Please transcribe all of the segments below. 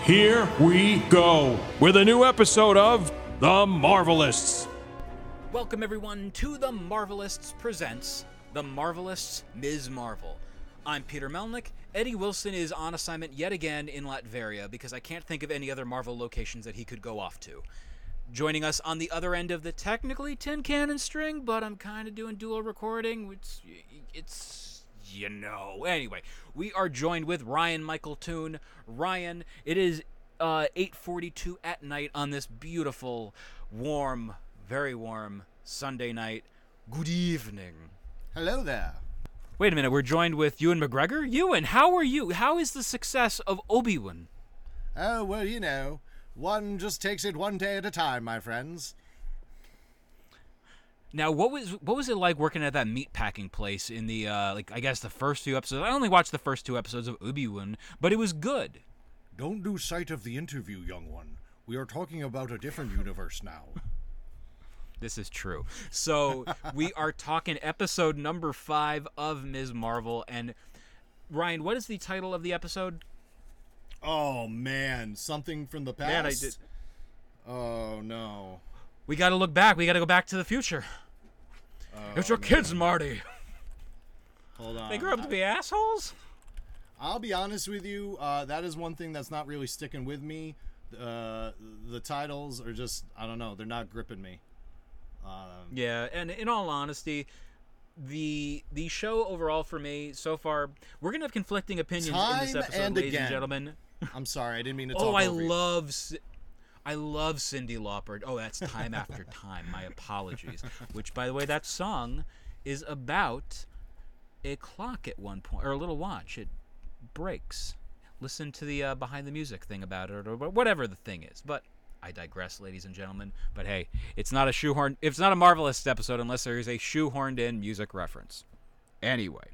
Here we go with a new episode of The Marvelists. Welcome, everyone, to The Marvelists Presents The Marvelists Ms. Marvel. I'm Peter Melnick. Eddie Wilson is on assignment yet again in Latveria because I can't think of any other Marvel locations that he could go off to. Joining us on the other end of the technically tin cannon string, but I'm kind of doing dual recording. It's, it's, you know. Anyway, we are joined with Ryan Michael Toon. Ryan, it is uh, 8:42 at night on this beautiful, warm, very warm Sunday night. Good evening. Hello there. Wait a minute, we're joined with Ewan McGregor. Ewan, how are you? How is the success of Obi Wan? Oh, well, you know, one just takes it one day at a time, my friends. Now, what was what was it like working at that meat packing place in the uh, like I guess the first few episodes? I only watched the first two episodes of Obi Wan, but it was good. Don't lose sight of the interview, young one. We are talking about a different universe now. This is true. So we are talking episode number five of Ms. Marvel, and Ryan, what is the title of the episode? Oh, man. Something from the past? Man, I did. Oh, no. We got to look back. We got to go back to the future. It's your kids, Marty. Hold on. They grew up to be assholes. I'll be honest with you. Uh, that is one thing that's not really sticking with me. Uh, the titles are just, I don't know, they're not gripping me. Um, Yeah, and in all honesty, the the show overall for me so far, we're gonna have conflicting opinions in this episode, and ladies again. and gentlemen. I'm sorry, I didn't mean to talk Oh, I you. love. I love Cyndi Lauper. Oh, that's time after time. My apologies. Which, by the way, that song is about a clock at one point, or a little watch. It breaks. Listen to the uh, behind the music thing about it, or whatever the thing is. But I digress, ladies and gentlemen. But hey, it's not a shoehorn. It's not a Marvelists episode unless there is a shoehorned in music reference. Anyway,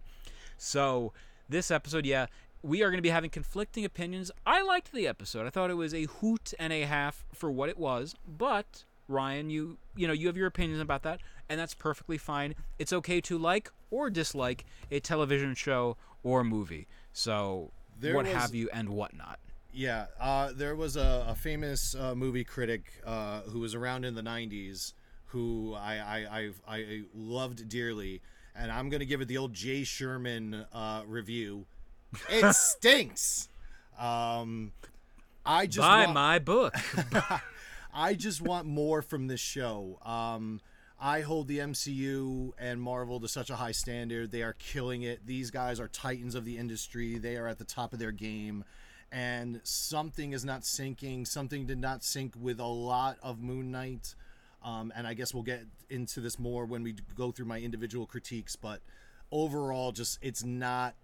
so this episode, yeah, we are going to be having conflicting opinions. I liked the episode. I thought it was a hoot and a half for what it was. But Ryan, you you know you have your opinions about that, and that's perfectly fine. It's okay to like or dislike a television show or movie. So There what was- have you and whatnot. Yeah, uh, there was a, a famous uh, movie critic uh, who was around in the '90s who I I, I, I loved dearly, and I'm gonna give it the old Jay Sherman uh, review. It stinks. Um, I just Buy want, my book. I just want more from this show. Um, I hold the MCU and Marvel to such a high standard. They are killing it. These guys are titans of the industry. They are at the top of their game. And something is not syncing. Something did not sync with a lot of Moon Knight. Um, and I guess we'll get into this more when we go through my individual critiques. But overall, just it's not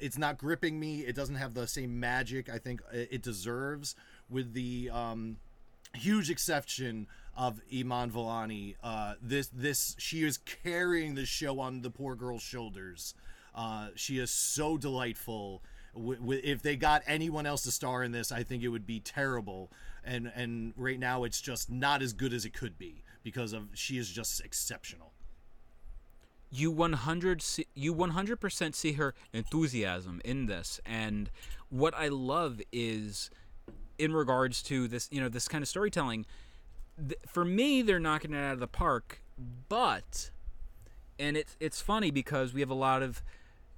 it's not gripping me. It doesn't have the same magic I think it deserves. With the um, huge exception of Iman Vellani, uh, this this she is carrying the show on the poor girl's shoulders. Uh, she is so delightful. W- w- if they got anyone else to star in this, I think it would be terrible. And and right now, it's just not as good as it could be because of she is just exceptional. You 100 see, you 100% see her enthusiasm in this. And what i love is in regards to this you know this kind of storytelling th- for me they're knocking it out of the park but and it's it's funny because we have a lot of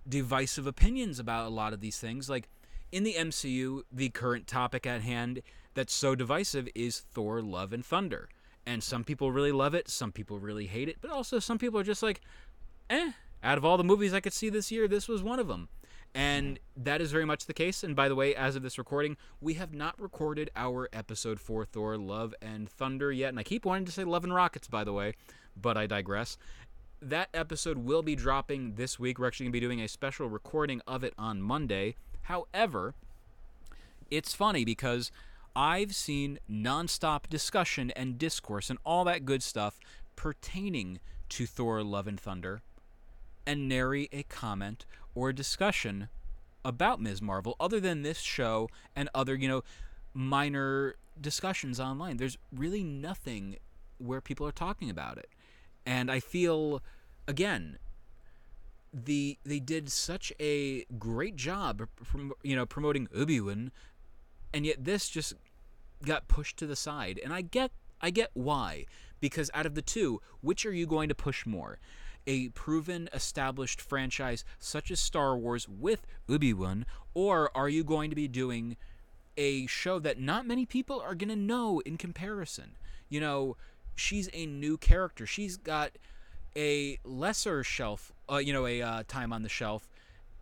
divisive opinions about a lot of these things. Like in the MCU the current topic at hand that's so divisive is Thor Love and Thunder. And some people really love it some people really hate it but also some people are just like eh, out of all the movies I could see this year, this was one of them. And that is very much the case. And by the way, as of this recording, we have not recorded our episode for Thor Love and Thunder yet. And I keep wanting to say Love and Rockets, by the way, but I digress. That episode will be dropping this week. We're actually going to be doing a special recording of it on Monday. However, it's funny because I've seen nonstop discussion and discourse and all that good stuff pertaining to Thor Love and Thunder and nary a comment or a discussion about Ms. Marvel other than this show and other, you know, minor discussions online. There's really nothing where people are talking about it. And I feel again the they did such a great job from you know promoting Obi-Wan and yet this just got pushed to the side and I get I get why because out of the two which are you going to push more a proven established franchise such as Star Wars with Obi-Wan or are you going to be doing a show that not many people are going to know in comparison you know she's a new character she's got a lesser shelf, uh, you know, a uh, time on the shelf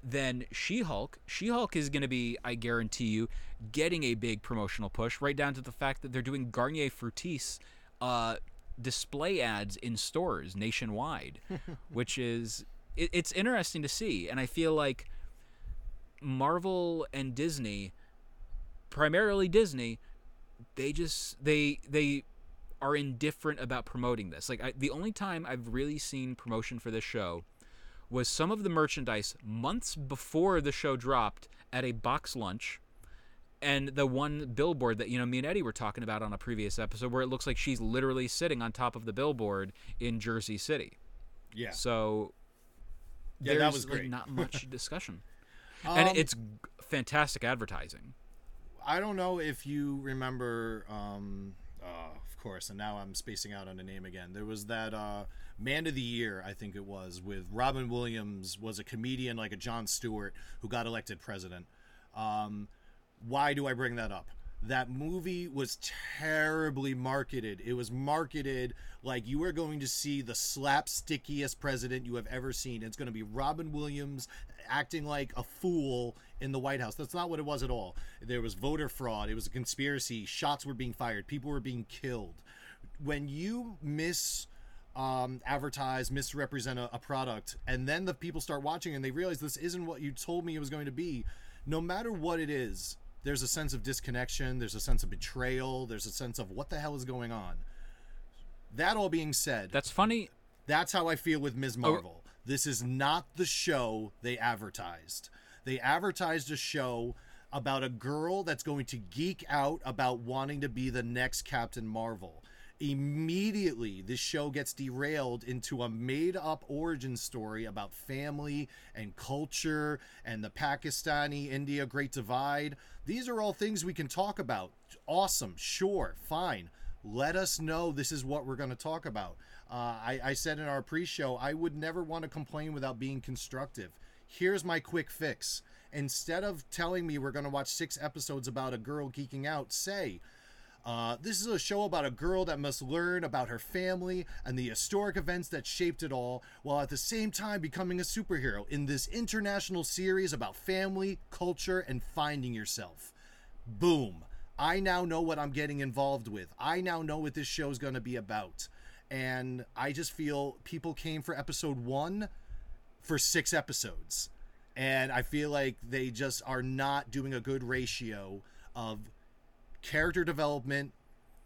than She-Hulk. She-Hulk is going to be, I guarantee you, getting a big promotional push, right down to the fact that they're doing Garnier Fructis uh, display ads in stores nationwide, which is it, it's interesting to see, and I feel like Marvel and Disney, primarily Disney, they just they they are indifferent about promoting this. Like I, the only time I've really seen promotion for this show was some of the merchandise months before the show dropped at a BoxLunch and the one billboard that you know me and Eddie were talking about on a previous episode where it looks like she's literally sitting on top of the billboard in Jersey City. Yeah. So Yeah, that was like, not much discussion. and Um, it's fantastic advertising. I don't know if you remember, um, uh, of course, and now I'm spacing out on the name again. There was that uh, Man of the Year, I think it was, with Robin Williams, was a comedian like a Jon Stewart who got elected president. Um, why do I bring that up? That movie was terribly marketed. It was marketed like you are going to see the slapstickiest president you have ever seen. It's going to be Robin Williams acting like a fool in the White House. That's not what it was at all. There was voter fraud, it was a conspiracy, shots were being fired, people were being killed. When you miss um, advertise, misrepresent a, a product, and then the people start watching and they realize this isn't what you told me it was going to be, no matter what it is, there's a sense of disconnection, there's a sense of betrayal, there's a sense of what the hell is going on. That all being said, That's funny. that's how I feel with Ms. Oh. Marvel. This is not the show they advertised. They advertised a show about a girl that's going to geek out about wanting to be the next Captain Marvel. Immediately, this show gets derailed into a made up origin story about family and culture and the Pakistani India Great Divide. These are all things we can talk about. Awesome, sure, fine let us know this is what we're going to talk about. Uh, I, I said in our pre show, I would never want to complain without being constructive. Here's my quick fix. Instead of telling me we're going to watch six episodes about a girl geeking out, say, uh, this is a show about a girl that must learn about her family and the historic events that shaped it all, while at the same time becoming a superhero in this international series about family, culture, and finding yourself. Boom. I now know what I'm getting involved with. I now know what this show is going to be about. And I just feel people came for episode one for six episodes. And I feel like they just are not doing a good ratio of character development,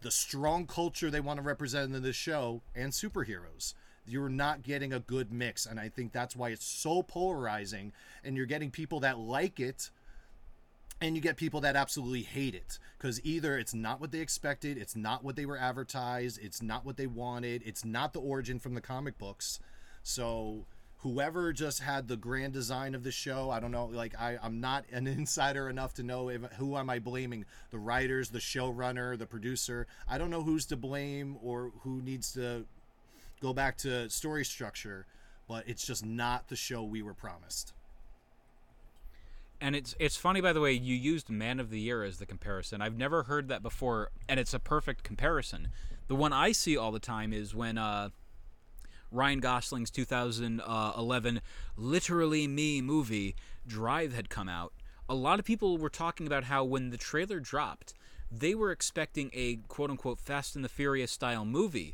the strong culture they want to represent in this show, and superheroes. You're not getting a good mix. And I think that's why it's so polarizing. And you're getting people that like it and you get people that absolutely hate it because either it's not what they expected it's not what they were advertised it's not what they wanted it's not the origin from the comic books so whoever just had the grand design of the show i don't know like I, i'm not an insider enough to know if, who am i blaming the writers the showrunner the producer i don't know who's to blame or who needs to go back to story structure but it's just not the show we were promised And it's it's funny by the way you used Man of the Year as the comparison. I've never heard that before and it's a perfect comparison. The one I see all the time is when uh Ryan Gosling's 2011 Literally Me movie Drive had come out. A lot of people were talking about how when the trailer dropped, they were expecting a quote unquote Fast and the Furious style movie.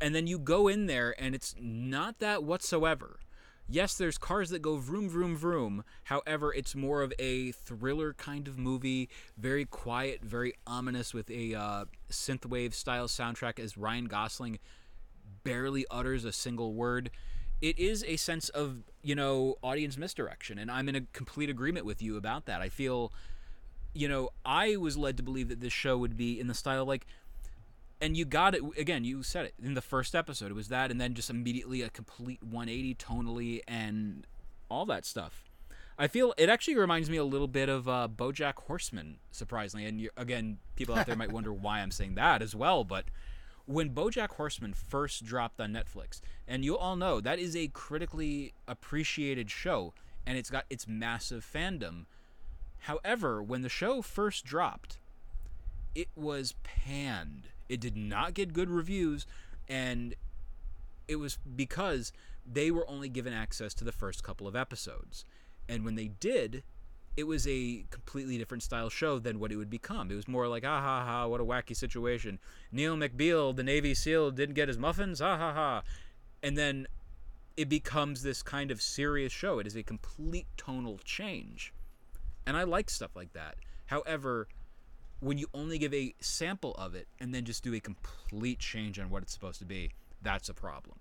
And then you go in there and it's not that whatsoever Yes, there's cars that go vroom vroom vroom. However, it's more of a thriller kind of movie, very quiet, very ominous, with a uh, synthwave style soundtrack. As Ryan Gosling barely utters a single word, it is a sense of you know audience misdirection, and I'm in a complete agreement with you about that. I feel, you know, I was led to believe that this show would be in the style like and you got it again you said it in the first episode it was that and then just immediately a complete 180 tonally and all that stuff i feel it actually reminds me a little bit of uh, bojack horseman surprisingly and you, again people out there might wonder why i'm saying that as well but when bojack horseman first dropped on netflix and you all know that is a critically appreciated show and it's got its massive fandom however when the show first dropped it was panned it did not get good reviews, and it was because they were only given access to the first couple of episodes. And when they did, it was a completely different style show than what it would become. It was more like, ah ha ha, what a wacky situation. Neal McBeal, the Navy SEAL, didn't get his muffins, ah ha ha. And then it becomes this kind of serious show. It is a complete tonal change. And I like stuff like that. However, when you only give a sample of it and then just do a complete change on what it's supposed to be, that's a problem.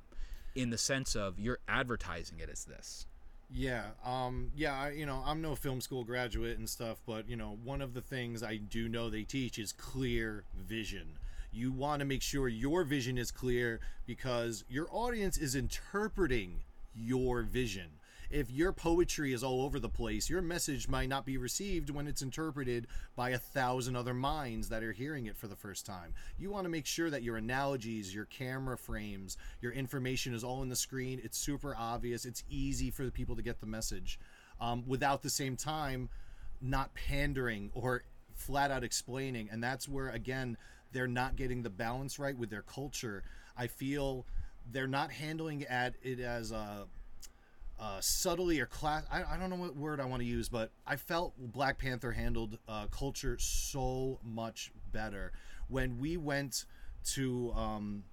In the sense of you're advertising it as this. Yeah, um, yeah, I, you know, I'm no film school graduate and stuff, but you know, one of the things I do know they teach is clear vision. You want to make sure your vision is clear because your audience is interpreting your vision if your poetry is all over the place, your message might not be received when it's interpreted by a thousand other minds that are hearing it for the first time. You want to make sure that your analogies, your camera frames, your information is all in the screen. It's super obvious. It's easy for the people to get the message um, without the same time not pandering or flat out explaining. And that's where, again, they're not getting the balance right with their culture. I feel they're not handling at it as a uh, subtly or class. I, I don't know what word I want to use, but I felt Black Panther handled uh, culture so much better when we went to. Um,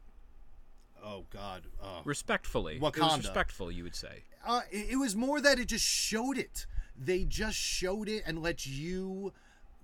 oh God, uh, respectfully, Wakanda. Respectful, you would say. Uh, it, it was more that it just showed it. They just showed it and let you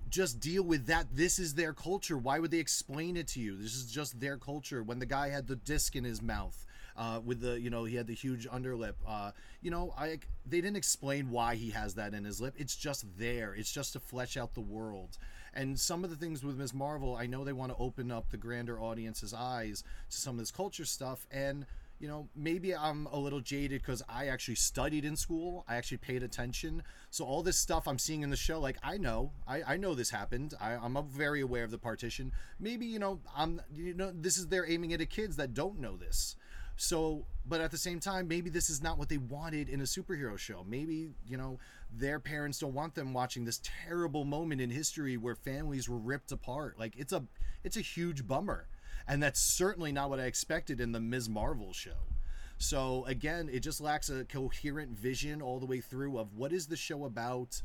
just deal with that. This is their culture. Why would they explain it to you? This is just their culture. When the guy had the disc in his mouth, uh, with the you know he had the huge underlip. Uh, you know, I they didn't explain why he has that in his lip. It's just there. It's just to flesh out the world. And some of the things with Ms. Marvel, I know they want to open up the grander audience's eyes to some of this culture stuff and you know, maybe I'm a little jaded because I actually studied in school. I actually paid attention. So all this stuff I'm seeing in the show, like I know, I, I know this happened. I, I'm very aware of the partition. Maybe you know, I'm you know, this is they're aiming at kids that don't know this. So, but at the same time, maybe this is not what they wanted in a superhero show. Maybe, you know, their parents don't want them watching this terrible moment in history where families were ripped apart. Like it's a it's a huge bummer. And that's certainly not what I expected in the Ms. Marvel show. So again, it just lacks a coherent vision all the way through of what is the show about?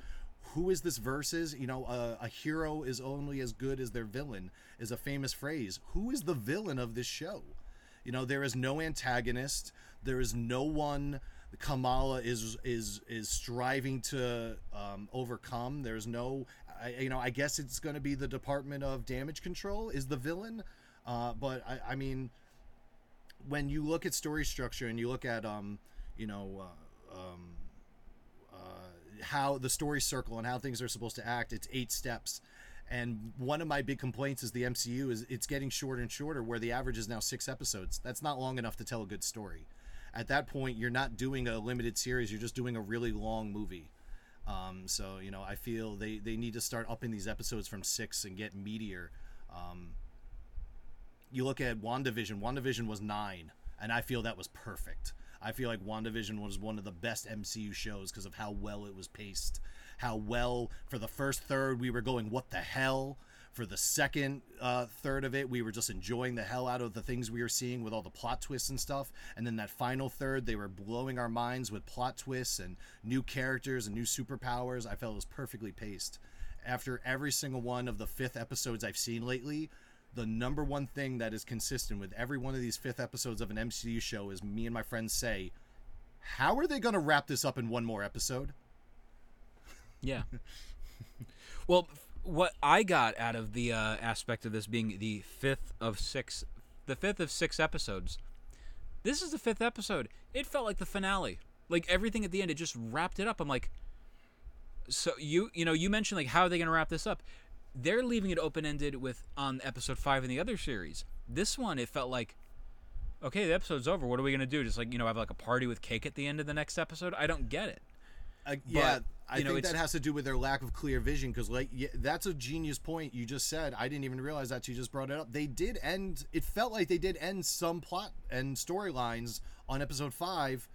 Who is this versus? You know, a, a hero is only as good as their villain is a famous phrase. Who is the villain of this show? You know, there is no antagonist. There is no one Kamala is is is striving to um, overcome. There's no, I, you know, I guess it's going to be the Department of Damage Control is the villain, uh, but I, I, mean, when you look at story structure and you look at, um, you know, uh, um, uh, how the story circle and how things are supposed to act, it's eight steps. And one of my big complaints is the MCU is it's getting shorter and shorter, where the average is now six episodes. That's not long enough to tell a good story. At that point, you're not doing a limited series; you're just doing a really long movie. Um, so you know, I feel they they need to start upping these episodes from six and get meatier. Um, you look at WandaVision. WandaVision was nine, and I feel that was perfect. I feel like WandaVision was one of the best MCU shows because of how well it was paced how well for the first third we were going, what the hell? For the second uh, third of it, we were just enjoying the hell out of the things we were seeing with all the plot twists and stuff. And then that final third, they were blowing our minds with plot twists and new characters and new superpowers. I felt it was perfectly paced. After every single one of the fifth episodes I've seen lately, the number one thing that is consistent with every one of these fifth episodes of an MCU show is me and my friends say, how are they going to wrap this up in one more episode? Yeah. well, what I got out of the uh, aspect of this being the fifth of six, the fifth of six episodes. This is the fifth episode. It felt like the finale. Like everything at the end, it just wrapped it up. I'm like, so you you know you mentioned like how are they going to wrap this up? They're leaving it open ended with on episode five in the other series. This one, it felt like, okay, the episode's over. What are we going to do? Just like you know, have like a party with cake at the end of the next episode? I don't get it. Uh, yeah, But, I you know, think that has to do with their lack of clear vision. Because like, yeah, that's a genius point you just said. I didn't even realize that you just brought it up. They did end. It felt like they did end some plot and storylines on episode five,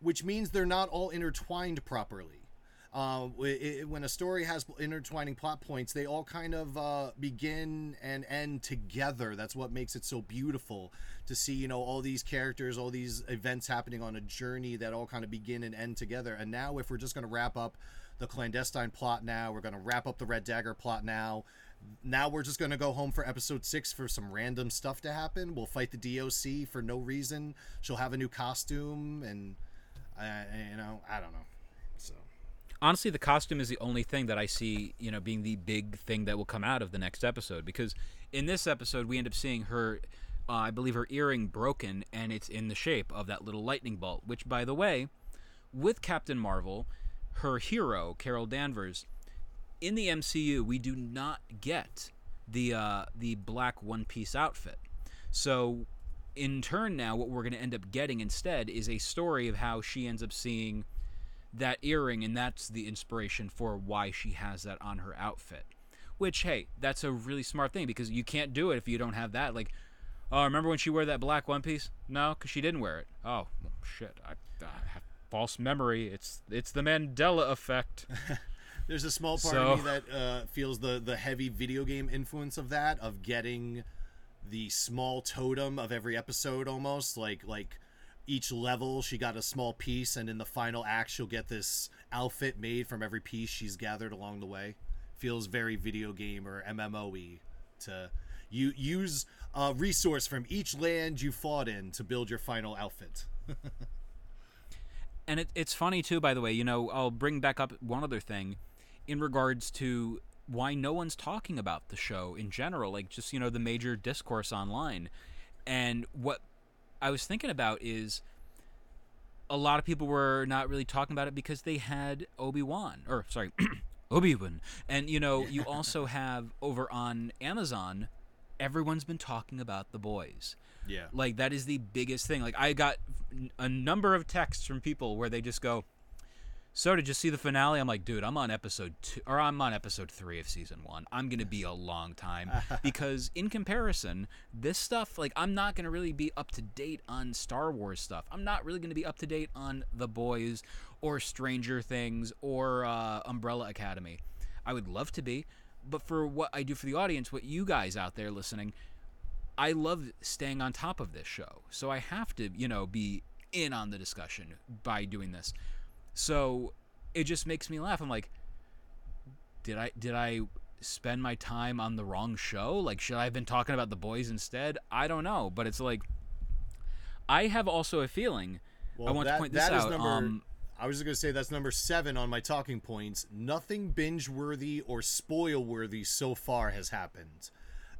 which means they're not all intertwined properly. Uh, it, when a story has intertwining plot points, they all kind of uh, begin and end together. That's what makes it so beautiful to see, you know, all these characters, all these events happening on a journey that all kind of begin and end together. And now, if we're just going to wrap up the clandestine plot now, we're going to wrap up the Red Dagger plot now. Now we're just going to go home for episode six for some random stuff to happen. We'll fight the DOC for no reason. She'll have a new costume, and uh, you know, I don't know. Honestly the costume is the only thing that i see you know being the big thing that will come out of the next episode because in this episode we end up seeing her uh, i believe her earring broken and it's in the shape of that little lightning bolt which by the way with captain marvel her hero carol danvers in the mcu we do not get the uh, the black one piece outfit. So in turn now what we're going to end up getting instead is a story of how she ends up seeing that earring and that's the inspiration for why she has that on her outfit. Which hey that's a really smart thing because you can't do it if you don't have that like oh remember when she wore that black one piece? No because she didn't wear it. Oh well, shit I, I have false memory. It's it's the mandela effect. There's a small part So- of me that uh, feels the the heavy video game influence of that, of getting the small totem of every episode, almost like like each level she got a small piece, and in the final act she'll get this outfit made from every piece she's gathered along the way. Feels very video game or MMO-y to you use a resource from each land you fought in to build your final outfit. and it, it's funny too by the way you know i'll bring back up one other thing in regards to why no one's talking about the show in general like just you know the major discourse online and what i was thinking about is a lot of people were not really talking about it because they had obi-wan or sorry obi-wan and you know you also have over on amazon everyone's been talking about the boys Yeah. like that is the biggest thing. Like I got a number of texts from people where they just go, "So did you see the finale?" I'm like, "Dude, I'm on episode 2 or I'm on episode 3 of season 1. I'm going to be a long time because in comparison, this stuff like I'm not going to really be up to date on Star Wars stuff. I'm not really going to be up to date on The Boys or Stranger Things or uh, Umbrella Academy. I would love to be, but for what I do for the audience, what you guys out there listening, I love staying on top of this show. So I have to, you know, be in on the discussion by doing this. So it just makes me laugh. I'm like, did I did I spend my time on the wrong show? Like should I have been talking about the boys instead? I don't know, but it's like I have also a feeling I want that, to point this that is out. number. um, I was just gonna say that's number seven on my talking points. Nothing binge worthy or spoil worthy so far has happened.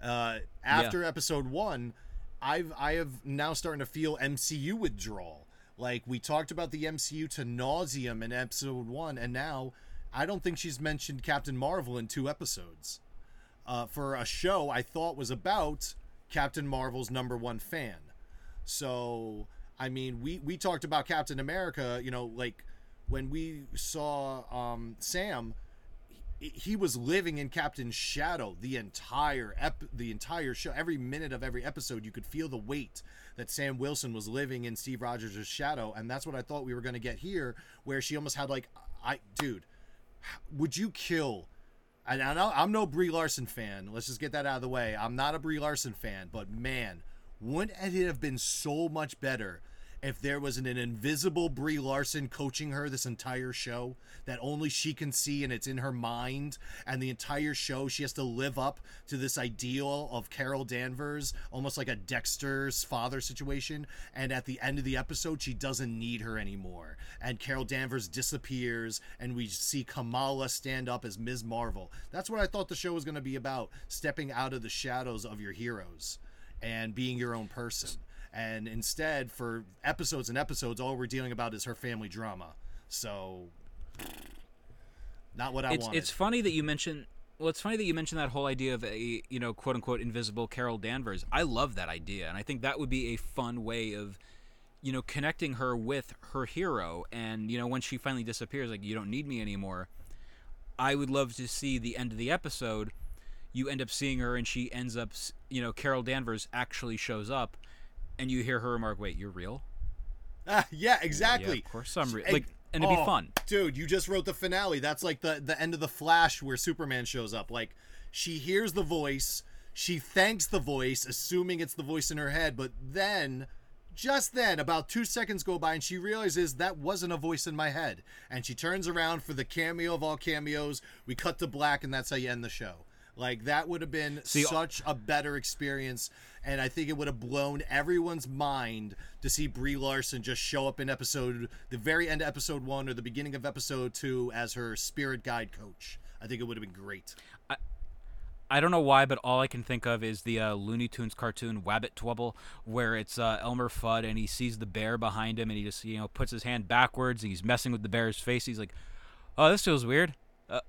Uh, after episode one, I've I have now starting to feel MCU withdrawal. Like we talked about the MCU to nauseum in episode one, and now I don't think she's mentioned Captain Marvel in two episodes. Uh, for a show I thought was about Captain Marvel's number one fan. So, I mean, we we talked about Captain America, you know, like when we saw um, Sam, he, was living in Captain's shadow the entire ep- the entire show. Every minute of every episode, you could feel the weight that Sam Wilson was living in Steve Rogers' shadow, and that's what I thought we were going to get here, where she almost had like, I dude, would you kill? And I I'm no Brie Larson fan. Let's just get that out of the way. I'm not a Brie Larson fan, but man, wouldn't it have been so much better if there was an, an invisible Brie Larson coaching her this entire show that only she can see and it's in her mind, and the entire show she has to live up to this ideal of Carol Danvers, almost like a Dexter's father situation. And at the end of the episode, she doesn't need her anymore, and Carol Danvers disappears, and we see Kamala stand up as Ms. Marvel. That's what I thought the show was going to be about: stepping out of the shadows of your heroes and being your own person. And instead, for episodes and episodes, all we're dealing about is her family drama. So, not what I it's wanted. it's funny that you mention well it's funny that you mentioned that whole idea of a you know quote unquote invisible carol danvers i love that idea and i think that would be a fun way of you know connecting her with her hero and you know when she finally disappears like you don't need me anymore i would love to see the end of the episode you end up seeing her and she ends up you know carol danvers actually shows up and you hear her remark wait you're real Ah, yeah, exactly. yeah of course i'm real like and it'd be oh, fun dude. You just wrote the finale. That's like the the end of the Flash where Superman shows up. Like she hears the voice, she thanks the voice, assuming it's the voice in her head, but then. Just then, about two seconds go by, and she realizes that wasn't a voice in my head. And she turns around for the cameo of all cameos. We cut to black, and that's how you end the show. Like, that would have been See, such a better experience. And I think it would have blown everyone's mind to see Brie Larson just show up in episode, the very end of episode one or the beginning of episode two as her spirit guide coach. I think it would have been great. I I don't know why, but all I can think of is the uh, Looney Tunes cartoon Wabbit Twubble, where it's uh, Elmer Fudd and he sees the bear behind him and he just you know puts his hand backwards and he's messing with the bear's face. He's like, "Oh, this feels weird. Uh,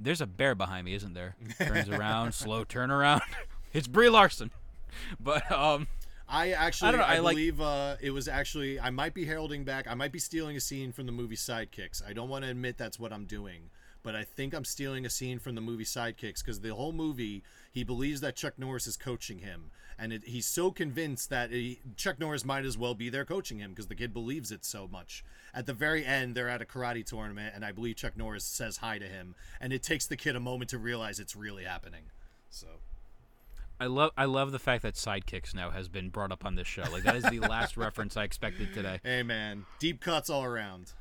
there's a bear behind me, isn't there?" Turns around, slow turn around. it's Brie Larson. But um, I actually, I, I know, I like- believe uh, it was actually. I might be heralding back. I might be stealing a scene from the movie Sidekicks. I don't want to admit that's what I'm doing, but I think I'm stealing a scene from the movie Sidekicks because the whole movie he believes that Chuck Norris is coaching him, and it, he's so convinced that he, Chuck Norris might as well be there coaching him because the kid believes it so much. At the very end, they're at a karate tournament, and I believe Chuck Norris says hi to him, and it takes the kid a moment to realize it's really happening. So. I love I love the fact that Sidekicks now has been brought up on this show. Like that is the last reference I expected today. Hey man, deep cuts all around.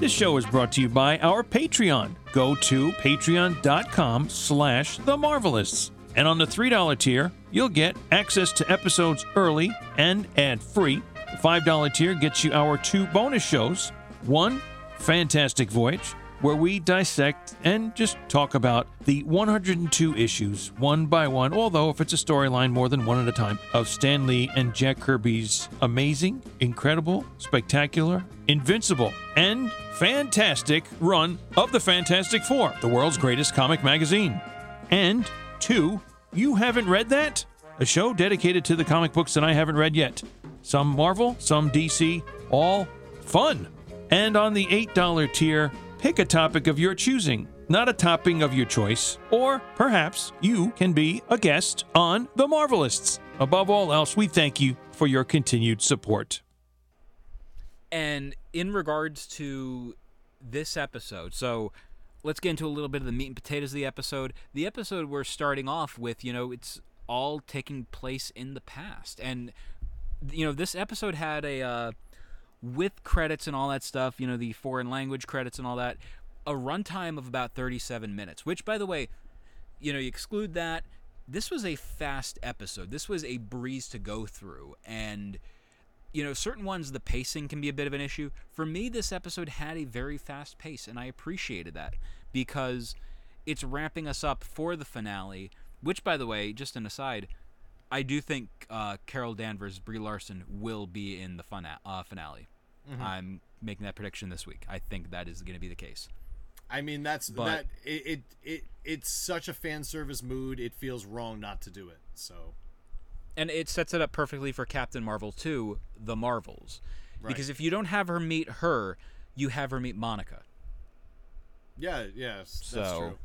This show is brought to you by our Patreon. Go to patreon.com slash the Marvelists. And on the $3 tier, you'll get access to episodes early and ad-free. The $5 tier gets you our two bonus shows. One, Fantastic Voyage, where we dissect and just talk about the 102 issues one by one, although if it's a storyline, more than one at a time, of Stan Lee and Jack Kirby's amazing, incredible, spectacular, invincible, and fantastic run of the Fantastic Four, the world's greatest comic magazine. And two, you haven't read that? A show dedicated to the comic books that I haven't read yet. Some Marvel, some DC, all fun. And on the $8 tier, pick a topic of your choosing, not a topping of your choice. Or perhaps you can be a guest on The Marvelists. Above all else, we thank you for your continued support. And in regards to this episode, so let's get into a little bit of the meat and potatoes of the episode. The episode we're starting off with, you know, it's all taking place in the past. And, you know, this episode had a, uh, with credits and all that stuff, you know, the foreign language credits and all that, a runtime of about 37 minutes, which, by the way, you know, you exclude that. This was a fast episode. This was a breeze to go through. And, you know, certain ones, the pacing can be a bit of an issue. For me, this episode had a very fast pace, and I appreciated that because it's ramping us up for the finale. Which, by the way, just an aside, I do think uh, Carol Danvers, Brie Larson will be in the fun uh, finale. I'm making that prediction this week. I think that is going to be the case. I mean, that's But- that. It, it it it's such a fan service mood. It feels wrong not to do it. So and it sets it up perfectly for Captain Marvel 2, The Marvels. Right. Because if you don't have her meet her, you have her meet Monica. yeah, yeah, that's So- true.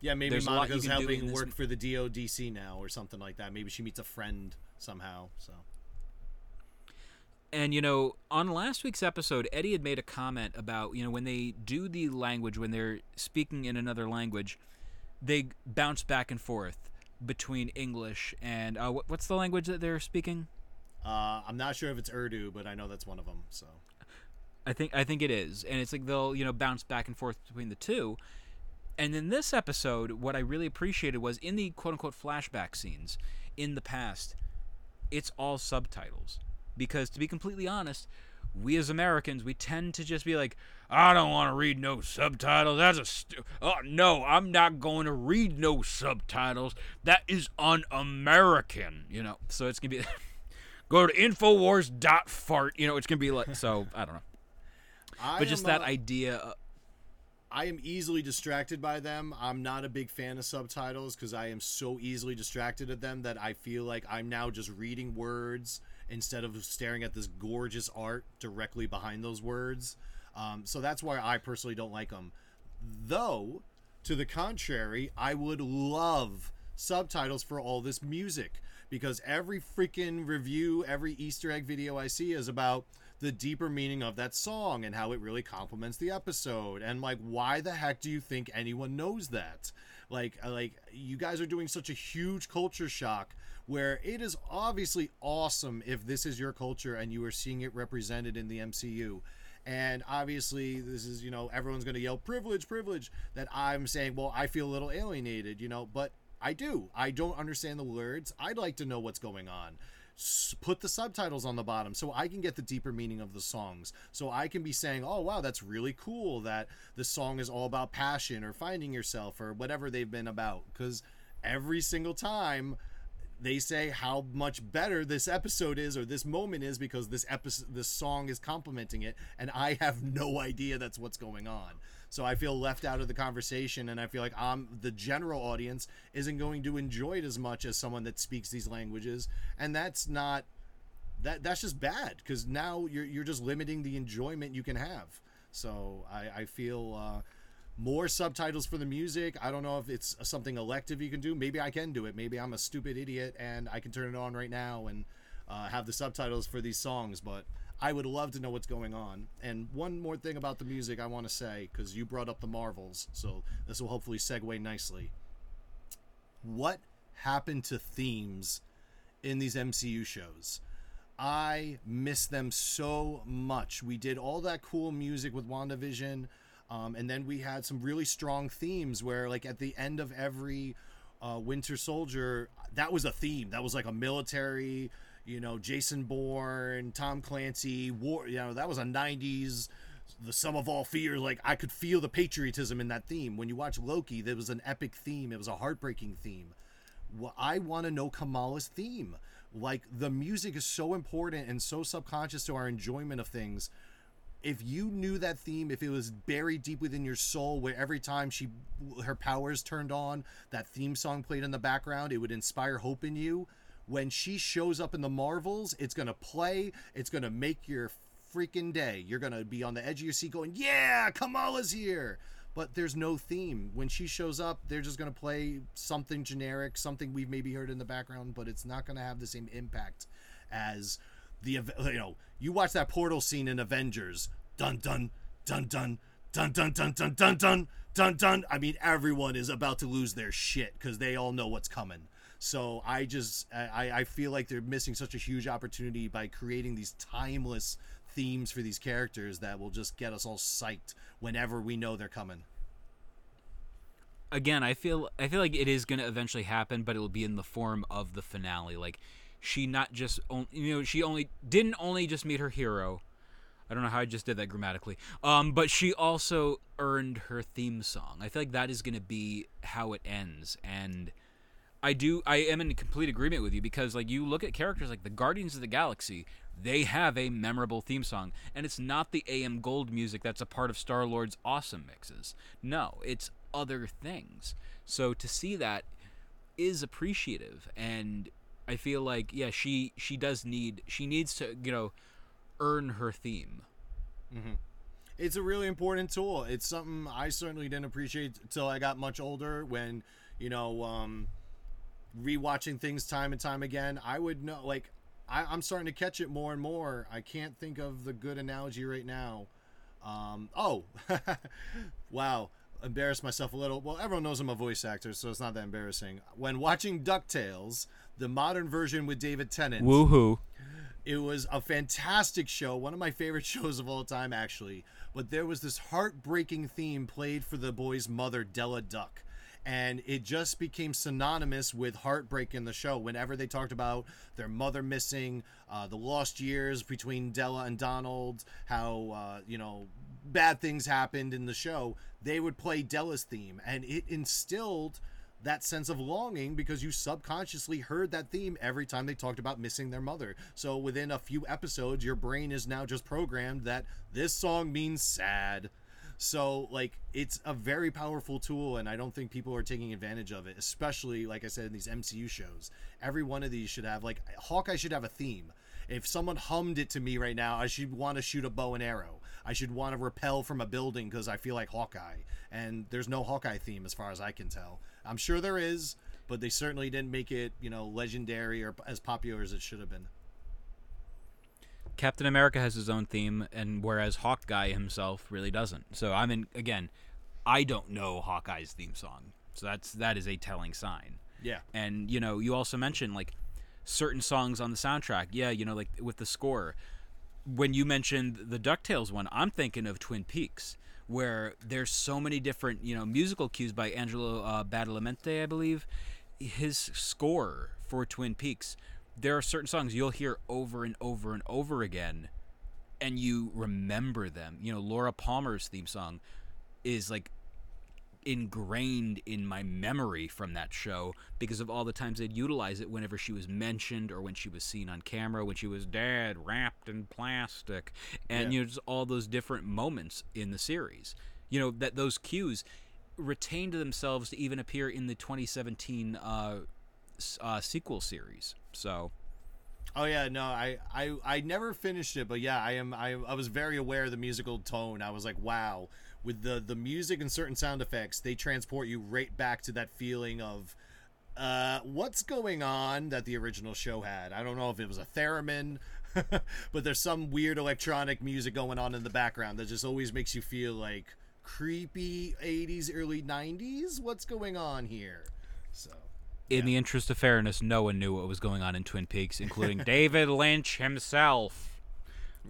Yeah, maybe There's a lot you Monica's helping work m- for the DODC now or something like that. Maybe she meets a friend somehow. So And you know, on last week's episode, Eddie had made a comment about you know when they do the language when they're speaking in another language, they bounce back and forth between English and uh, what's the language that they're speaking? Uh, I'm not sure if it's Urdu, but I know that's one of them. So I think I think it is, and it's like they'll you know bounce back and forth between the two. And in this episode, what I really appreciated was in the quote unquote flashback scenes in the past, it's all subtitles. Because to be completely honest, we as Americans, we tend to just be like, I don't want to read no subtitles. That's a stu- oh no, I'm not going to read no subtitles. That is un-American, you know. So it's gonna be go to infowars.fart. You know, it's gonna be like so. I don't know, I but just am, that idea. I am easily distracted by them. I'm not a big fan of subtitles because I am so easily distracted at them that I feel like I'm now just reading words instead of staring at this gorgeous art directly behind those words. Um, so that's why I personally don't like them. Though, to the contrary, I would love subtitles for all this music because every freaking review, every Easter egg video I see is about the deeper meaning of that song and how it really complements the episode. And like, why the heck do you think anyone knows that? Like, uh, like you guys are doing such a huge culture shock where it is obviously awesome if this is your culture and you are seeing it represented in the MCU. And obviously, this is, you know, everyone's going to yell privilege, privilege. That I'm saying, well, I feel a little alienated, you know, but I do. I don't understand the words. I'd like to know what's going on. Put the subtitles on the bottom so I can get the deeper meaning of the songs. So I can be saying, oh, wow, that's really cool that the song is all about passion or finding yourself or whatever they've been about. Because every single time they say how much better this episode is or this moment is because this episode this song is complimenting it and I have no idea that's what's going on. So I feel left out of the conversation and I feel like I'm the general audience isn't going to enjoy it as much as someone that speaks these languages and that's not that that's just bad because now you're you're just limiting the enjoyment you can have. So I I feel uh more subtitles for the music. I don't know if it's something elective you can do. Maybe I can do it. Maybe I'm a stupid idiot and I can turn it on right now and uh, have the subtitles for these songs. But I would love to know what's going on. And one more thing about the music I want to say because you brought up the Marvels, so this will hopefully segue nicely. What happened to themes in these MCU shows? I miss them so much. We did all that cool music with WandaVision. Um, and then we had some really strong themes where, like, at the end of every uh, Winter Soldier, that was a theme. That was like a military, you know, Jason Bourne, Tom Clancy, war. You know, that was a '90s. The sum of all fears. Like I could feel the patriotism in that theme. When you watch Loki, there was an epic theme. It was a heartbreaking theme. Well, I want to know Kamala's theme. Like the music is so important and so subconscious to our enjoyment of things if you knew that theme if it was buried deep within your soul where every time she her powers turned on that theme song played in the background it would inspire hope in you when she shows up in the marvels it's going to play it's going to make your freaking day you're going to be on the edge of your seat going yeah kamala's here but there's no theme when she shows up they're just going to play something generic something we've maybe heard in the background but it's not going to have the same impact as the you know you watch that portal scene in Avengers dun dun dun dun dun dun dun dun dun dun dun dun I mean everyone is about to lose their shit because they all know what's coming so I just I, I feel like they're missing such a huge opportunity by creating these timeless themes for these characters that will just get us all psyched whenever we know they're coming again, I feel I feel like it is going to eventually happen, but it will be in the form of the finale. Like she not just on, you know she only didn't only just meet her hero. I don't know how I just did that grammatically. Um, but she also earned her theme song. I feel like that is going to be how it ends, and I do I am in complete agreement with you because like you look at characters like the Guardians of the Galaxy, they have a memorable theme song, and it's not the AM Gold music that's a part of Star Lord's awesome mixes. No, it's other things. So to see that is appreciative, and I feel like yeah, she she does need she needs to you know earn her theme. it's a really important tool. It's something I certainly didn't appreciate until I got much older. When you know, um, rewatching things time and time again, I would know. Like, I, I'm starting to catch it more and more. I can't think of the good analogy right now. Um, oh, wow! embarrass myself a little. Well, everyone knows I'm a voice actor, so it's not that embarrassing. When watching DuckTales, the modern version with David Tennant, Woohoo! it was a fantastic show, one of my favorite shows of all time, actually. But there was this heartbreaking theme played for the boy's mother, Della Duck. And it just became synonymous with heartbreak in the show. Whenever they talked about their mother missing, uh, the lost years between Della and Donald, how, uh, you know, bad things happened in the show, they would play Della's theme. And it instilled that sense of longing because you subconsciously heard that theme every time they talked about missing their mother. So within a few episodes, your brain is now just programmed that this song means sad. So like it's a very powerful tool and I don't think people are taking advantage of it, especially like I said in these MCU shows. Every one of these should have like Hawkeye should have a theme. If someone hummed it to me right now, I should want to shoot a bow and arrow. I should want to repel from a building because I feel like Hawkeye. And there's no Hawkeye theme as far as I can tell. I'm sure there is, but they certainly didn't make it, you know, legendary or as popular as it should have been. Captain America has his own theme, and whereas Hawkeye himself really doesn't. So I mean, again, I don't know Hawkeye's theme song, so that's that is a telling sign. Yeah. And you know, you also mentioned like certain songs on the soundtrack. Yeah, you know, like with the score. When you mentioned the Ducktales one, I'm thinking of Twin Peaks, where there's so many different you know musical cues by Angelo uh, Badalamenti, I believe. His score for Twin Peaks there are certain songs you'll hear over and over and over again and you remember them. You know, Laura Palmer's theme song is like ingrained in my memory from that show because of all the times they'd utilize it whenever she was mentioned or when she was seen on camera, when she was dead, wrapped in plastic, and Yeah. you know, just all those different moments in the series. You know, that those cues retained themselves to even appear in the 2017 uh, uh, sequel series. So, Oh yeah, no, I, I I never finished it, but yeah, I am I, I was very aware of the musical tone. I was like, wow, with the the music and certain sound effects, they transport you right back to that feeling of uh what's going on that the original show had. I don't know if it was a theremin, but there's some weird electronic music going on in the background that just always makes you feel like creepy 80s early 90s. What's going on here? So in the interest of fairness, no one knew what was going on in Twin Peaks, including David Lynch himself.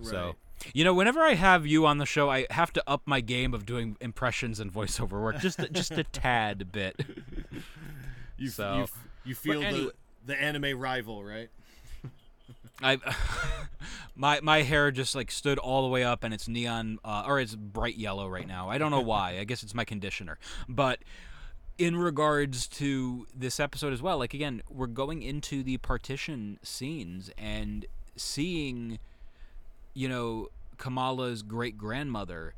So, you know, whenever I have you on the show, I have to up my game of doing impressions and voiceover work just just a tad bit. you So- you, you feel anyway- the the anime rival, right? I my my hair just like stood all the way up and it's neon uh, or it's bright yellow right now. I don't know why. I guess it's my conditioner. But in regards to this episode as well, like again, we're going into the partition scenes and seeing you know Kamala's great grandmother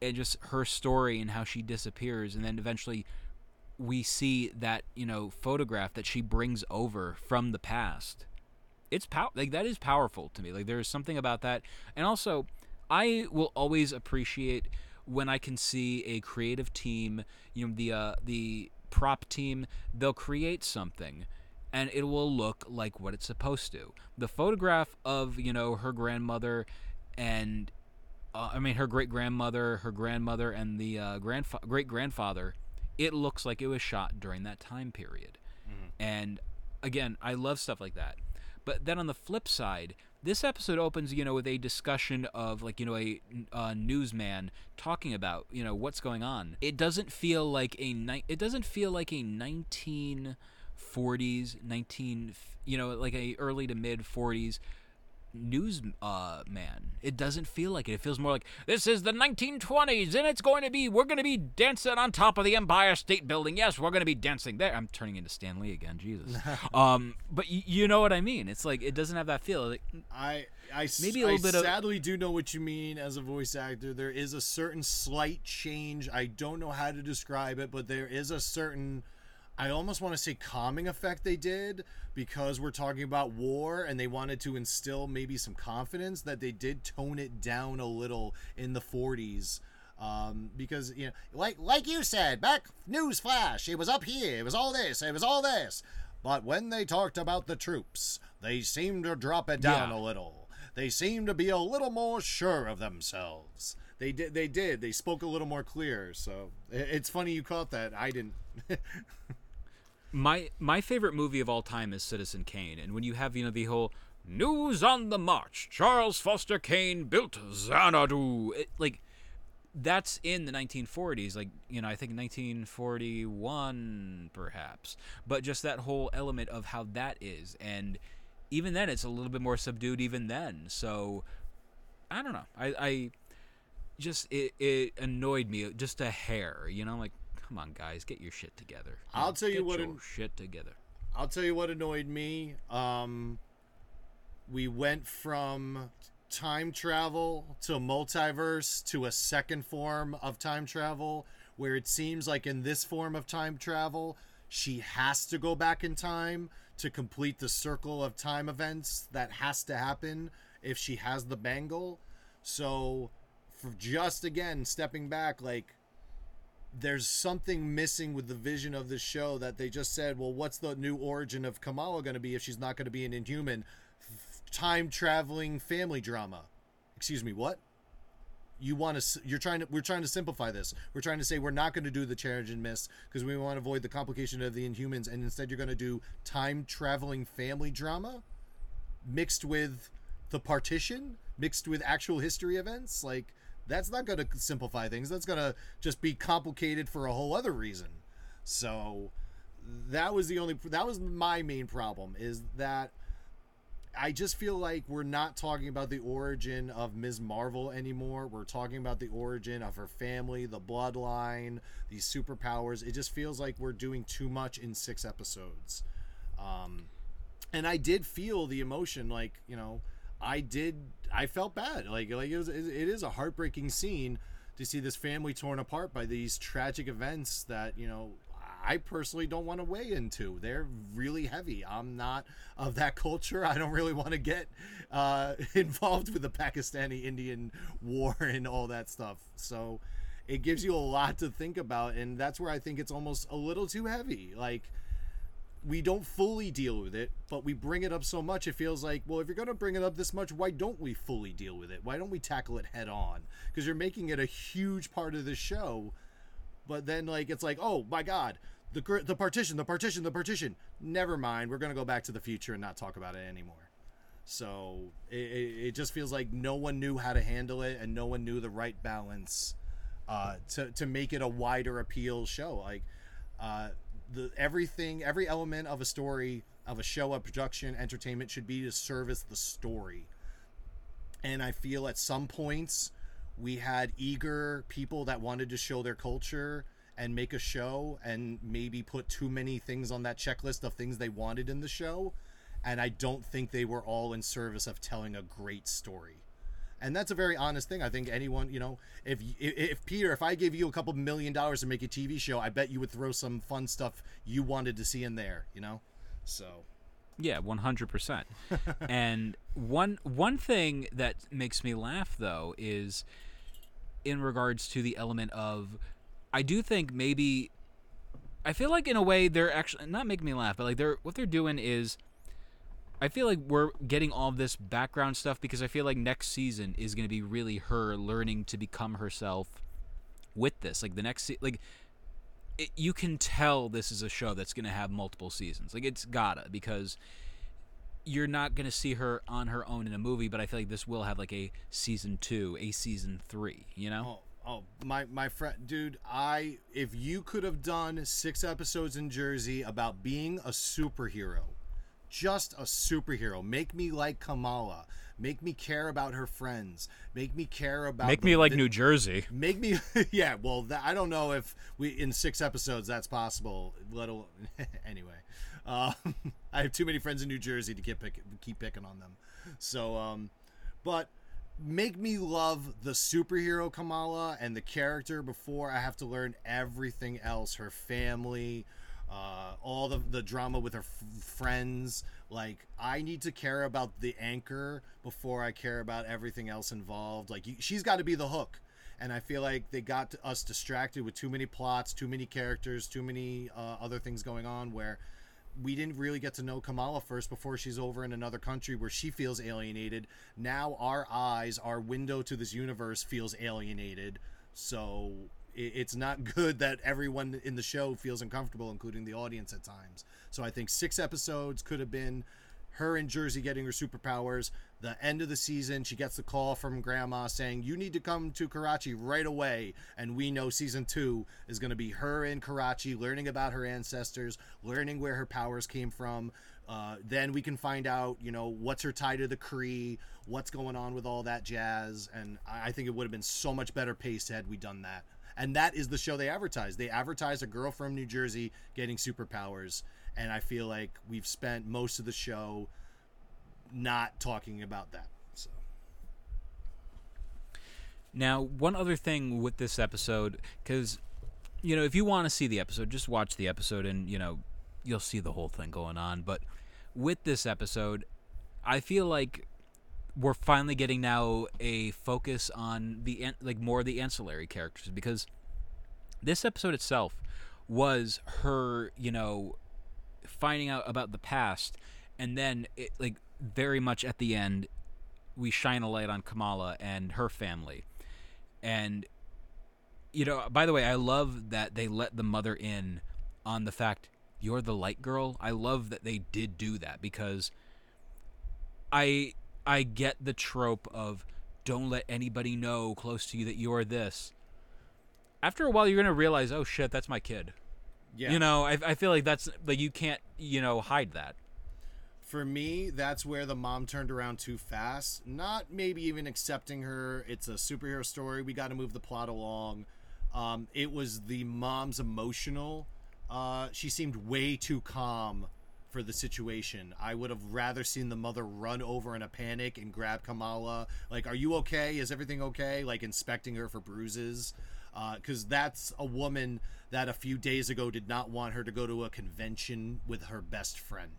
and just her story and how she disappears. And then eventually we see that you know photograph that she brings over from the past. It's pow- like that is powerful to me. Like there's something about that. And also i will always appreciate when i can see a creative team you know the uh, the prop team they'll create something and it will look like what it's supposed to the photograph of you know her grandmother and uh, I mean, her great grandmother, her grandmother, and the uh, grandfa- great grandfather, it looks like it was shot during that time period. And again, I love stuff like that. But then on the flip side, this episode opens, you know, with a discussion of like, you know, a uh, newsman talking about, you know, what's going on. It doesn't feel like a ni- it doesn't feel like a 1940s, 19, you know, like a early to mid 40s news uh, man. It doesn't feel like it. It feels more like this is the 1920s and it's going to be we're going to be dancing on top of the Empire State Building. Yes, we're going to be dancing there. I'm turning into Stan Lee again, Jesus. um, but y- you know what I mean? It's like it doesn't have that feel. Like, I Maybe a little I bit of- sadly do know what you mean as a voice actor. There is a certain slight change. I don't know how to describe it, but there is a certain I almost want to say calming effect they did because we're talking about war and they wanted to instill maybe some confidence that they did tone it down a little in the 40s um, because you know like like you said back news flash it was up here it was all this it was all this but when they talked about the troops they seemed to drop it down Yeah. a little they seemed to be a little more sure of themselves They did. They did. They spoke a little more clear. So it's funny you caught that. I didn't. My my favorite movie of all time is Citizen Kane, and when you have you know the whole news on the march, Charles Foster Kane built Xanadu, it, like that's in the 1940s, like you know I think 1941 perhaps, but just that whole element of how that is, and even then it's a little bit more subdued even then. So I don't know, I I just it it annoyed me just a hair, you know, like. Come on, guys, get your shit together. I'll tell you Get what your an- shit together. I'll tell you what annoyed me. Um, we went from time travel to multiverse to a second form of time travel where it seems like in this form of time travel, she has to go back in time to complete the circle of time events that has to happen if she has the bangle. So, for just again stepping back, like there's something missing with the vision of the show that they just said, well, what's the new origin of Kamala going to be if she's not going to be an inhuman? Time traveling family drama. Excuse me, what? You want to? You're trying to. We're trying to simplify this. We're trying to say we're not going to do the challenge and miss because we want to avoid the complication of the Inhumans, and instead you're going to do time traveling family drama mixed with the partition, mixed with actual history events. Like that's not going to simplify things. That's going to just be complicated for a whole other reason. So that was the only that was my main problem is that I just feel like we're not talking about the origin of Ms. Marvel anymore. We're talking about the origin of her family, the bloodline, these superpowers. It just feels like we're doing too much in six episodes. Um, and I did feel the emotion, like you know, I did. I felt bad. Like like it was. It is a heartbreaking scene to see this family torn apart by these tragic events that you know I personally don't want to weigh into. They're really heavy. I'm not of that culture. I don't really want to get uh, involved with the Pakistani Indian war and all that stuff. So it gives you a lot to think about, and that's where I think it's almost a little too heavy. Like we don't fully deal with it, but we bring it up so much it feels like, well, if you're going to bring it up this much, why don't we fully deal with it? Why don't we tackle it head on? Because you're making it a huge part of the show, but then like it's like, oh my god, the the partition, the partition, the partition. Never mind, we're going to go back to the future and not talk about it anymore. So it, it, just feels like no one knew how to handle it and no one knew the right balance uh, to to make it a wider appeal show. Like uh, the everything, every element of a story, of a show, a production, entertainment should be to service the story. And I feel at some points we had eager people that wanted to show their culture and make a show and maybe put too many things on that checklist of things they wanted in the show and I don't think they were all in service of telling a great story. And that's a very honest thing. I think anyone, you know, if if, Peter, if I gave you a couple million dollars to make a TV show, I bet you would throw some fun stuff you wanted to see in there, you know? So, Yeah, one hundred percent. And one one thing that makes me laugh though is in regards to the element of I do think maybe I feel like in a way they're actually not making me laugh, but like they're what they're doing is I feel like we're getting all this background stuff because I feel like next season is going to be really her learning to become herself with this. Like the next se- like it, you can tell this is a show that's going to have multiple seasons. Like it's gotta because you're not going to see her on her own in a movie, but I feel like this will have like a season 2, a season 3, you know? oh, oh, my my friend, dude, I if you could have done 6 episodes in Jersey about being a superhero, just a superhero, make me like Kamala, make me care about her friends, make me care about Make the- me like the- New Jersey. Make me, yeah. Well, that, I don't know if we in six episodes that's possible. Let alone anyway. Um, I have too many friends in New Jersey to keep pick, keep picking on them. So, um, but make me love the superhero Kamala and the character before I have to learn everything else. Her family, uh, all the the drama with her f- friends. Like I need to care about the anchor before I care about everything else involved. Like you, she's got to be the hook, and I feel like they got us distracted with too many plots, too many characters, too many uh, other things going on. Where we didn't really get to know Kamala first before she's over in another country where she feels alienated. Now our eyes, our window to this universe feels alienated. So it's not good that everyone in the show feels uncomfortable, including the audience at times. So I think six episodes could have been her in Jersey getting her superpowers. The end of the season, she gets the call from grandma saying, You need to come to Karachi right away. And we know season two is going to be her in Karachi, learning about her ancestors, learning where her powers came from. Uh, then we can find out, you know, what's her tie to the Kree, what's going on with all that jazz. And I think it would have been so much better paced had we done that. And that is the show they advertise. They advertise a girl from New Jersey getting superpowers and I feel like we've spent most of the show not talking about that. So Now, one other thing with this episode, because you know, if you want to see the episode, just watch the episode, and you know, you'll see the whole thing going on. But with this episode, I feel like we're finally getting now a focus on the like more of the ancillary characters because this episode itself was her, you know, finding out about the past, and then it, like very much at the end, we shine a light on Kamala and her family, and you know, by the way, I love that they let the mother in on the fact you're the light girl. I love that they did do that because I I get the trope of don't let anybody know close to you that you're this. After a while, you're gonna realize, oh shit, that's my kid. yeah, You know, I, I feel like that's like you can't you know hide that. for me, that's where the mom turned around too fast. Not maybe even accepting her. It's a superhero story. We got to move the plot along. Um, it was the mom's emotional. Uh, she seemed way too calm for the situation. I would have rather seen the mother run over in a panic and grab Kamala. Like, are you okay? Is everything okay? Like, inspecting her for bruises. Uh, because that's a woman that a few days ago did not want her to go to a convention with her best friend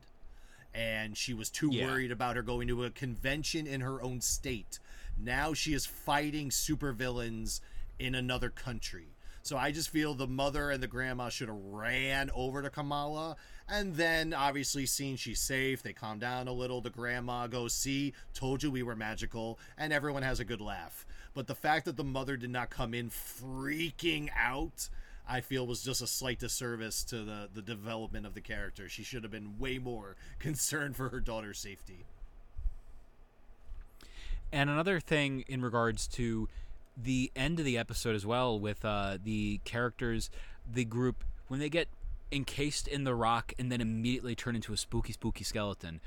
and she was too Yeah. worried about her going to a convention in her own state. Now she is fighting supervillains in another country. So I just feel the mother and the grandma should have ran over to Kamala and then obviously seeing she's safe, they calm down a little. The grandma goes, "See, told you we were magical," and everyone has a good laugh. But the fact that the mother did not come in freaking out I feel was just a slight disservice to the the development of the character. She should have been way more concerned for her daughter's safety. And another thing in regards to the end of the episode as well, with uh, the characters, the group, when they get encased in the rock and then immediately turn into a spooky, spooky skeleton,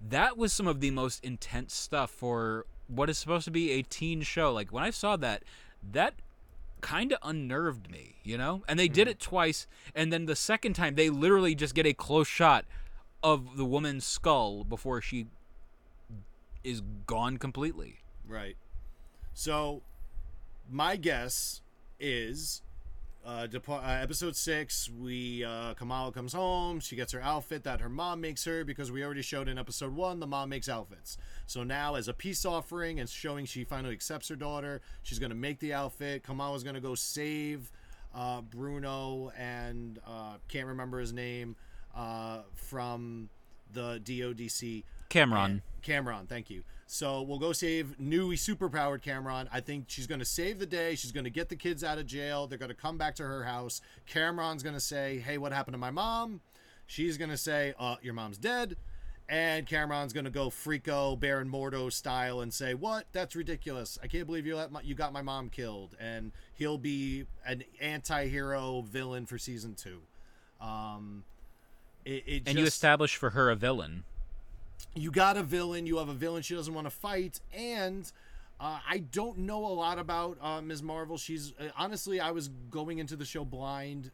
that was some of the most intense stuff for what is supposed to be a teen show. Like, when I saw that, that kind of unnerved me, you know? And they did mm. it twice, and then the second time, they literally just get a close shot of the woman's skull before she is gone completely. Right. So, my guess is uh, uh, episode six. We uh, Kamala comes home. She gets her outfit that her mom makes her because we already showed in episode one the mom makes outfits. So now, as a peace offering and showing she finally accepts her daughter, she's gonna make the outfit. Kamala's gonna go save uh, Bruno and uh, can't remember his name uh, from the DODC. Cameron. Cameron, thank you. So we'll go save newly superpowered Cameron. I think she's going to save the day. She's going to get the kids out of jail. They're going to come back to her house. Cameron's going to say, "Hey, what happened to my mom?" She's going to say, "Uh, your mom's dead." And Cameron's going to go freako Baron Mordo style and say, "What? That's ridiculous. I can't believe you let my, you got my mom killed." And he'll be an anti-hero villain for season 2. Um it, it and you establish for her a villain. You got a villain you have a villain she doesn't want to fight and uh, i don't know a lot about uh, ms. Marvel. She's uh, honestly i was going into the show blind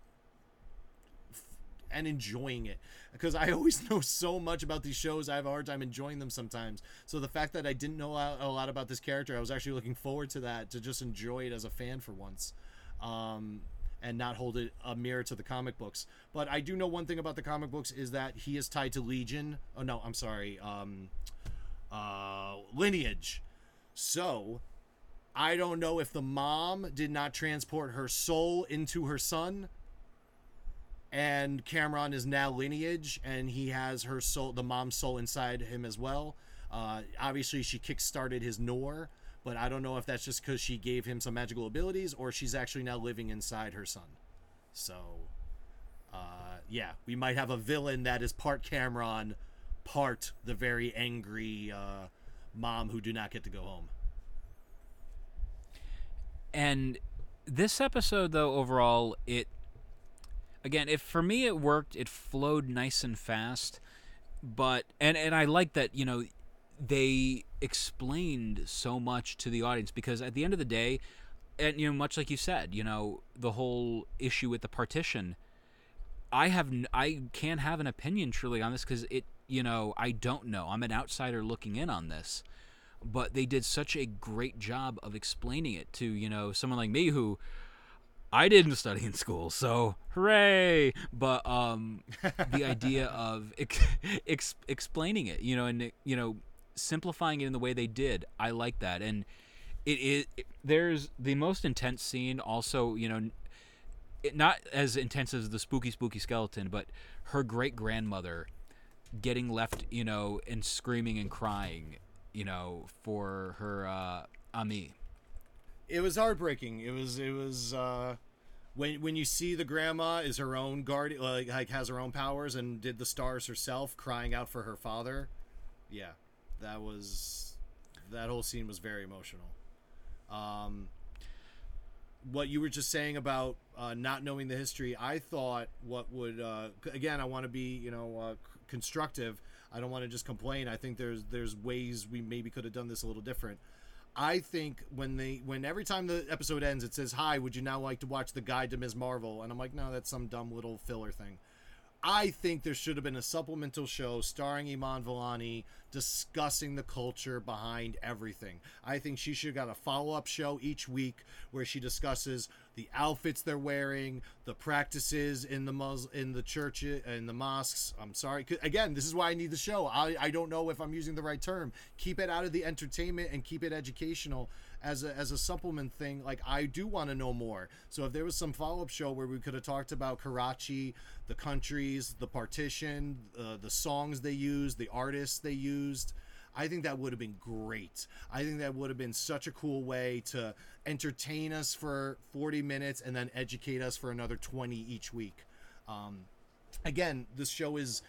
and enjoying it because i always know so much about these shows i have a hard time enjoying them sometimes. So the fact that i didn't know a a lot about this character i was actually looking forward to that to just enjoy it as a fan for once. Um, and not hold it a mirror to the comic books. But I do know one thing about the comic books is that he is tied to Legion. Oh no, I'm sorry, um, uh, lineage. So I don't know if the mom did not transport her soul into her son, and Cameron is now lineage, and he has her soul, the mom's soul inside him as well. Uh, obviously, she kick-started his Noor, but I don't know if that's just because she gave him some magical abilities, or she's actually now living inside her son. So, uh, yeah, we might have a villain that is part Cameron, part the very angry uh, mom who do not get to go home. And this episode, though, overall, it again, if for me it worked, it flowed nice and fast. But and and I like that you know they explained so much to the audience because at the end of the day, and you know, much like you said, you know, the whole issue with the partition. I have n- I can't have an opinion truly on this because it you know I don't know I'm an outsider looking in on this, but they did such a great job of explaining it to you know someone like me who I didn't study in school, so hooray! But um, the idea of ex- ex- explaining it, you know, and you know, simplifying it in the way they did, I like that. And it is there's the most intense scene, also, you know, it, not as intense as the spooky, spooky skeleton, but her great grandmother getting left, you know, and screaming and crying, you know, for her uh, Ami it was heartbreaking. It was it was uh, when when you see the grandma is her own guard like, like has her own powers and did the stars herself, crying out for her father. Yeah, that was that whole scene was very emotional. Um, what you were just saying about uh, not knowing the history, I thought what would uh, again I want to be you know uh, constructive. I don't want to just complain. I think there's there's ways we maybe could have done this a little different. I think when they when every time the episode ends, it says, "Hi, would you now like to watch the Guide to Ms. Marvel?" And I'm like, "No, that's some dumb little filler thing." I think there should have been a supplemental show starring Iman Vellani discussing the culture behind everything. I think she should have got a follow up show each week where she discusses the outfits they're wearing, the practices in the mus- in the church in the mosques. I'm sorry, again, this is why I need the show. I I don't know if I'm using the right term. Keep it out of the entertainment and keep it educational as a as a supplement thing. Like I do want to know more. So if there was some follow up show where we could have talked about Karachi, the countries, the partition, uh, the songs they used, the artists they used. I think that would have been great. I think that would have been such a cool way to entertain us for 40 minutes and then educate us for another 20 each week. Um, again, this show is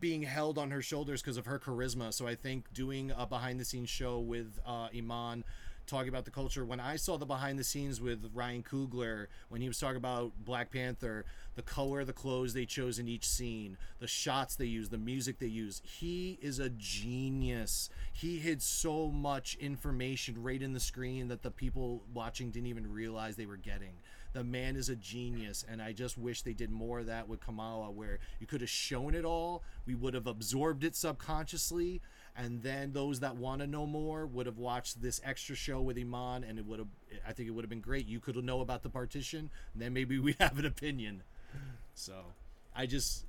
being held on her shoulders because of her charisma. So I think doing a behind the scenes show with uh, Iman talking about the culture. When I saw the behind the scenes with Ryan Coogler, when he was talking about Black Panther, the color the clothes they chose in each scene, the shots they use, the music they use, he is a genius. He hid so much information right in the screen that the people watching didn't even realize they were getting. The man is a genius, and I just wish they did more of that with Kamala, where you could have shown it all. We would have absorbed it subconsciously, and then those that want to know more would have watched this extra show with Iman, and it would have. I think it would have been great. You could know about the partition, and then maybe we have an opinion. So, I just,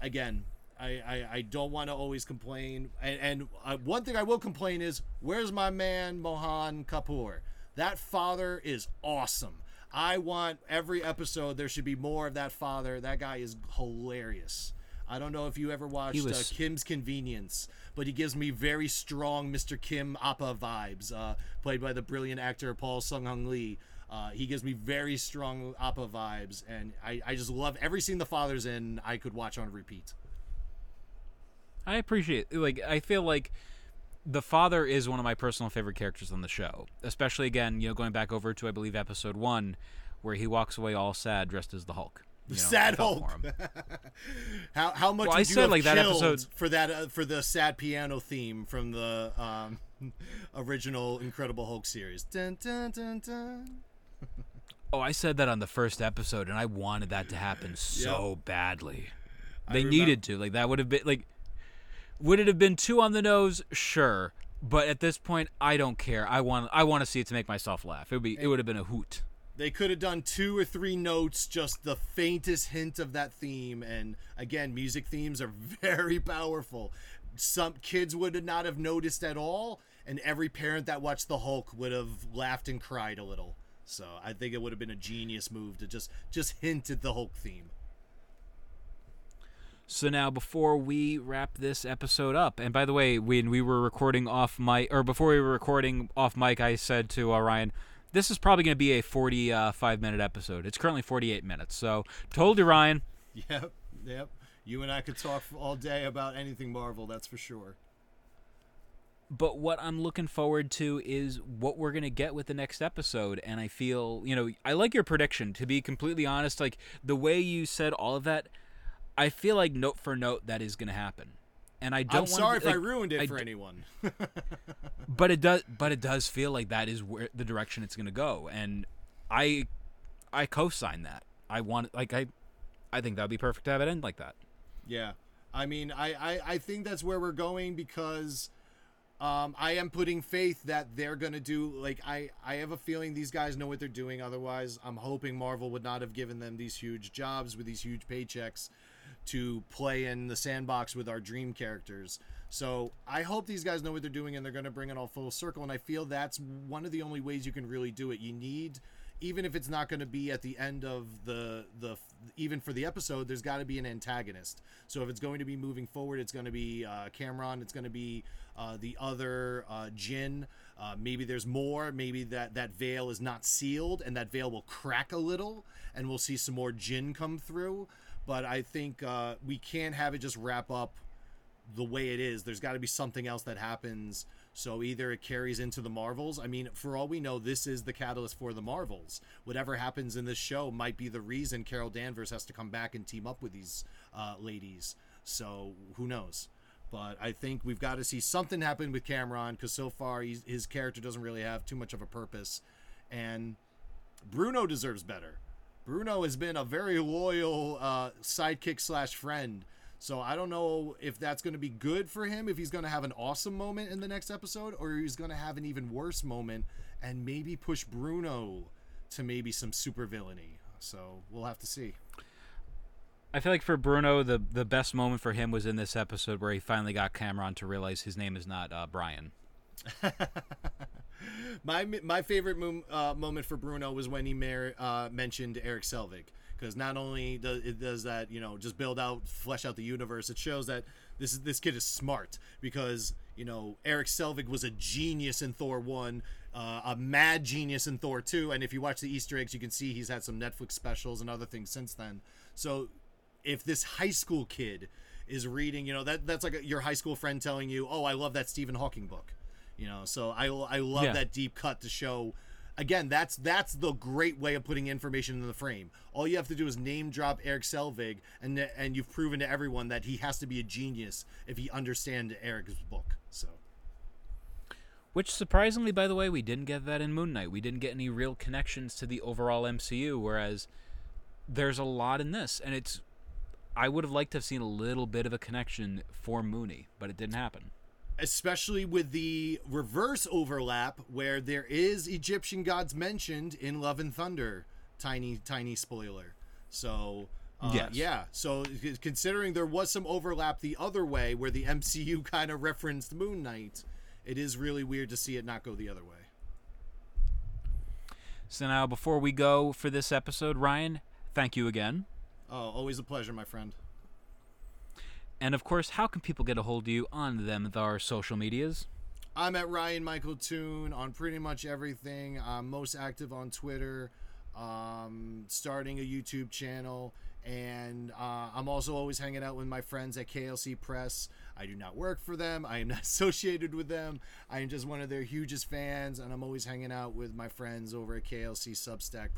again, I I, I don't want to always complain, and, and uh, one thing I will complain is where's my man Mohan Kapoor? That father is awesome. I want every episode there should be more of that father. That guy is hilarious. I don't know if you ever watched was... uh, Kim's Convenience, but he gives me very strong Mr. Kim Appa vibes, uh, played by the brilliant actor Paul Sun Hyung Lee. Uh, he gives me very strong Appa vibes, and I, I just love every scene the father's in. I could watch on repeat. I appreciate like I feel like the father is one of my personal favorite characters on the show, especially again, you know, going back over to I believe episode one, where he walks away all sad dressed as the Hulk. The know, sad Hulk. how how much well, I said like that episode for that uh, for the sad piano theme from the um, original Incredible Hulk series. Dun, dun, dun, dun. oh, I said that on the first episode, and I wanted that to happen so yep. badly. They needed to. Like that would have been like. Would it have been two on the nose? Sure, but at this point, I don't care. I want I want to see it to make myself laugh. It would be it would have been a hoot. They could have done two or three notes, just the faintest hint of that theme. And again, music themes are very powerful. Some kids would not have noticed at all, and every parent that watched the Hulk would have laughed and cried a little. So I think it would have been a genius move to just just hint at the Hulk theme. So now, before we wrap this episode up, and by the way, when we were recording off mic, or before we were recording off mic, I said to uh, Ryan, "This is probably going to be a 45 uh, minute episode. It's currently 48 minutes." So, told you, Ryan. Yep, yep. You and I could talk all day about anything Marvel. That's for sure. But what I'm looking forward to is what we're going to get with the next episode. And I feel, you know, I like your prediction. To be completely honest, like the way you said all of that, I feel like note for note that is going to happen. And I don't. I'm sorry to, if I ruined it I for anyone. but it does. But it does feel like that is where the direction it's going to go. And I, I co-sign that. I want like I, I think that would be perfect to have it end like that. Yeah. I mean, I, I, I think that's where we're going because um, I am putting faith that they're going to do, like, I, I have a feeling these guys know what they're doing. Otherwise, I'm hoping Marvel would not have given them these huge jobs with these huge paychecks to play in the sandbox with our dream characters. So I hope these guys know what they're doing and they're going to bring it all full circle. And I feel that's one of the only ways you can really do it. You need even if it's not going to be at the end of the the even for the episode there's got to be an antagonist so if it's going to be moving forward it's going to be uh, cameron it's going to be uh, the other uh, djinn uh, maybe there's more maybe that that veil is not sealed and that veil will crack a little and we'll see some more djinn come through but i think uh, we can't have it just wrap up the way it is. There's got to be something else that happens. So either it carries into the Marvels. I mean, for all we know, this is the catalyst for the Marvels. Whatever happens in this show might be the reason Carol Danvers has to come back and team up with these uh, ladies. So who knows? But I think we've got to see something happen with Cameron because so far his character doesn't really have too much of a purpose. And Bruno deserves better. Bruno has been a very loyal uh, sidekick slash friend. So I don't know if that's going to be good for him, if he's going to have an awesome moment in the next episode, or he's going to have an even worse moment and maybe push Bruno to maybe some super villainy. So we'll have to see. I feel like for Bruno, the the best moment for him was in this episode where he finally got Cameron to realize his name is not uh, Brian. My my favorite uh, moment for Bruno was when he mer- uh, mentioned Eric Selvig because not only does it does that you know just build out flesh out the universe, it shows that this is this kid is smart because you know Eric Selvig was a genius in Thor one. Uh, a mad genius in Thor 2, and if you watch the Easter eggs, you can see he's had some Netflix specials and other things since then. So, if this high school kid is reading, you know, that that's like a, your high school friend telling you, "Oh, I love that Stephen Hawking book," you know. So I I love Yeah. that deep cut to show. Again, that's that's the great way of putting information in the frame. All you have to do is name drop Eric Selvig, and and you've proven to everyone that he has to be a genius if he understands Eric's book. So Which surprisingly, by the way, we didn't get that in Moon Knight. We didn't get any real connections to the overall MCU, whereas there's a lot in this, and it's. I would have liked to have seen a little bit of a connection for Mooney, but it didn't happen. Especially with the reverse overlap where there is Egyptian gods mentioned in Love and Thunder. Tiny, tiny spoiler. So, uh, Yes. yeah. So, considering there was some overlap the other way where the MCU kind of referenced Moon Knight, it is really weird to see it not go the other way. So now, before we go for this episode, Ryan, thank you again. Oh, always a pleasure, my friend. And of course, how can people get a hold of you on them our social medias? I'm at Ryan Michael Toon on pretty much everything. I'm most active on Twitter, um, starting a YouTube channel, and uh, I'm also always hanging out with my friends at KLC Press. I do not work for them. I am not associated with them. I am just one of their hugest fans, and I'm always hanging out with my friends over at KLC Substack.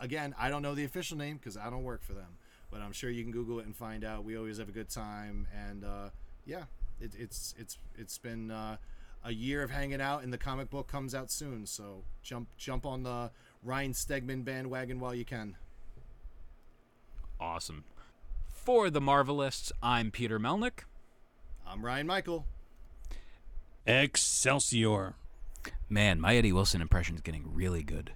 Again, I don't know the official name because I don't work for them, but I'm sure you can Google it and find out. We always have a good time, and uh, yeah, it, it's it's it's been uh, a year of hanging out, and the comic book comes out soon. So jump jump on the Ryan Stegman bandwagon while you can. Awesome. For the Marvelists, I'm Peter Melnick. I'm Ryan Michael. Excelsior. Man, my Eddie Wilson impression is getting really good.